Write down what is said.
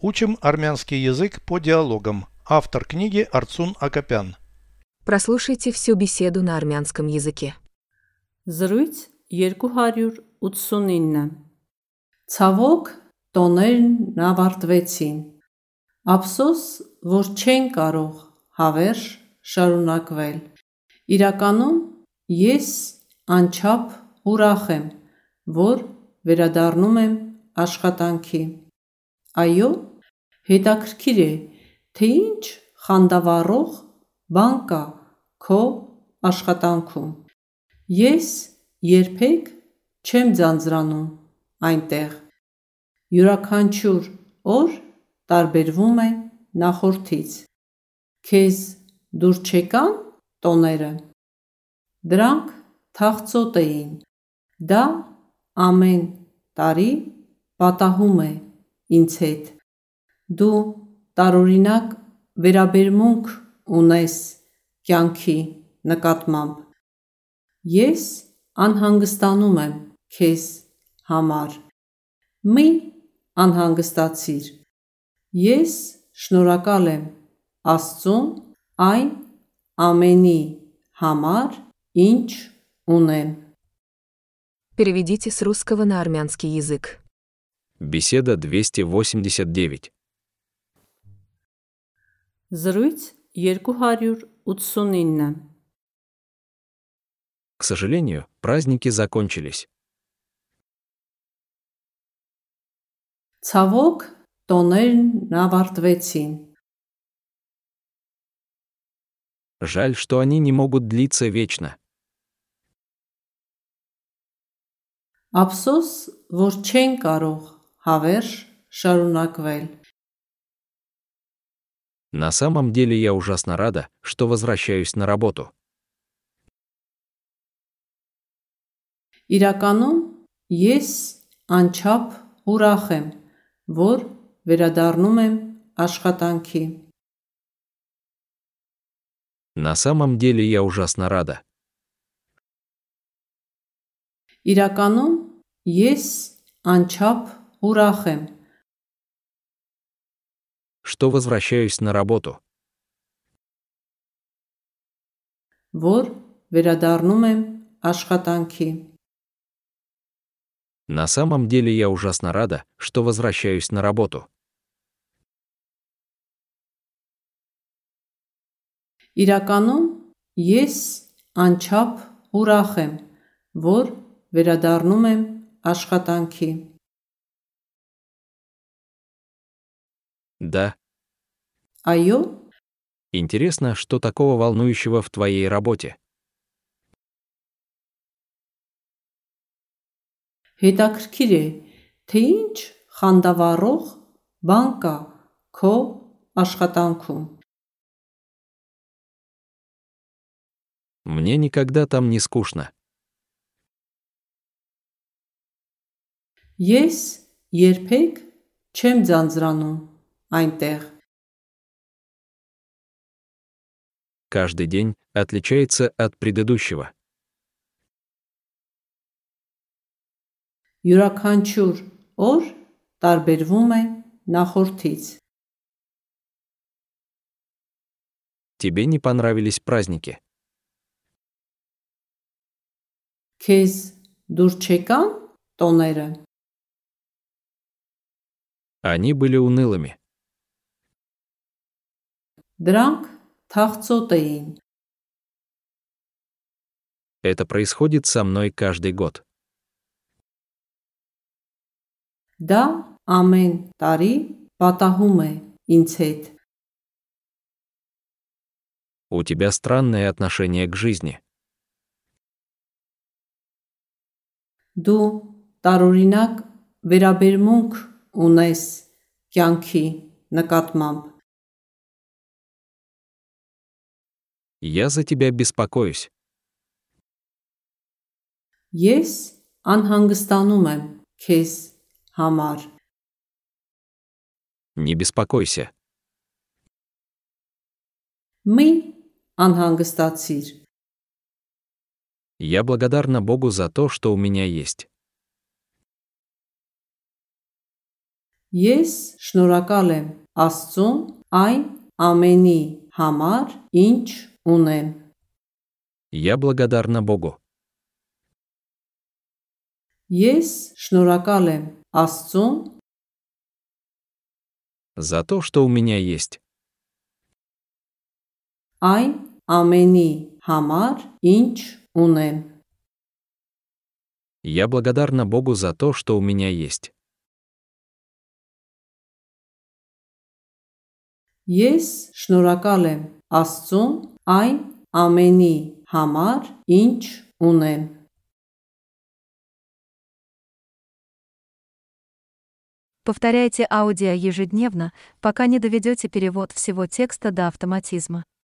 Учим армянский язык по диалогам. Автор книги Арцун Акопян. Прослушайте всю беседу на армянском языке. Զրույց 289 Ցավոք տոներն ավարտվեցին։ Ափսոս, որ չեն կարող հավերժ շարունակվել։ Իրականում ես անչափ ուրախ եմ, որ վերադառնում եմ աշխատանքի։ Այո, հետաքրքիր է, թե ինչ խանդավառող բան կա քո աշխատանքում։ Ես երբեք չեմ ձանձրանում այնտեղ։ Յուրաքանչյուր օր տարբերվում է նախորդից։ Քեզ դուր չեկան տոները։ Դրանք թախծոտ էին։ Դա ամեն տարի պատահում է ինձ հետ։ Դու տարօրինակ վերաբերմունք ունես կյանքի նկատմամբ։ Ես անհանգստանում եմ քեզ համար։ Մի անհանգստացիր։ Ես շնորհակալ եմ Աստծուն այն ամենի համար, ինչ ունեմ։ Переведите с русского на армянский язык. Беседа 289. Զրույց 289 К сожалению, праздники закончились. Ցավոք տոներն ավարտվեցին։ Жаль, что они не могут длиться вечно. Ափսոս, որ չեն կարող հավերժ շարունակվել։ На самом деле я ужасно рада, что возвращаюсь на работу. Իրականում ես անչափ ուրախ եմ, որ վերադառնում եմ աշխատանքի։ На самом деле я ужасно рада. Իրականում ես անչափ ուրախ եմ, что возвращаюсь на работу. որ վերադառնում եմ աշխատանքի։ На самом деле я ужасно рада, что возвращаюсь на работу. Իրականում ես անչափ ուրախ եմ, որ վերադառնում եմ աշխատանքի։ Да, Այո, интересно, что такого волнующего в твоей работе. հետաքրքիր է, թե ինչ խանդավառող բան կա քո աշխատանքում։ Мне никогда там не скучно. Ես երբեք չեմ ձանձրանում այնտեղ։ Каждый день отличается от предыдущего. Յուրաքանչյուր օր տարբերվում է նախորդից։ Тебе не понравились праздники. Քեզ դուր չեկան տոները։ Они были унылыми. Դրանք թախծոտ էին։ Это происходит со мной каждый год. Դա ամեն տարի պատահում է ինձ հետ։ У тебя странное отношение к жизни. Դու տարօրինակ վերաբերմունք ունես կյանքի նկատմամբ։ Я за тебя беспокоюсь. Ես անհանգստանում եմ քեզ համար։ Не беспокойся. Մի անհանգստացիր։ Я благодарна Богу за то, что у меня есть. Ես շնորհակալ եմ Աստծուն այն ամենի համար, ինչ ունեմ։ Я благодарна Богу. Ես շնորհակալ եմ Աստծուն За то, что у меня есть. այն ամենի համար, ինչ ունեմ։ Я благодарна Богу за то, что у меня есть. Ես շնորհակալ եմ Աստծուն այն ամենի համար, ինչ ունեմ։ Повторяйте аудио ежедневно, пока не доведете перевод всего текста до автоматизма.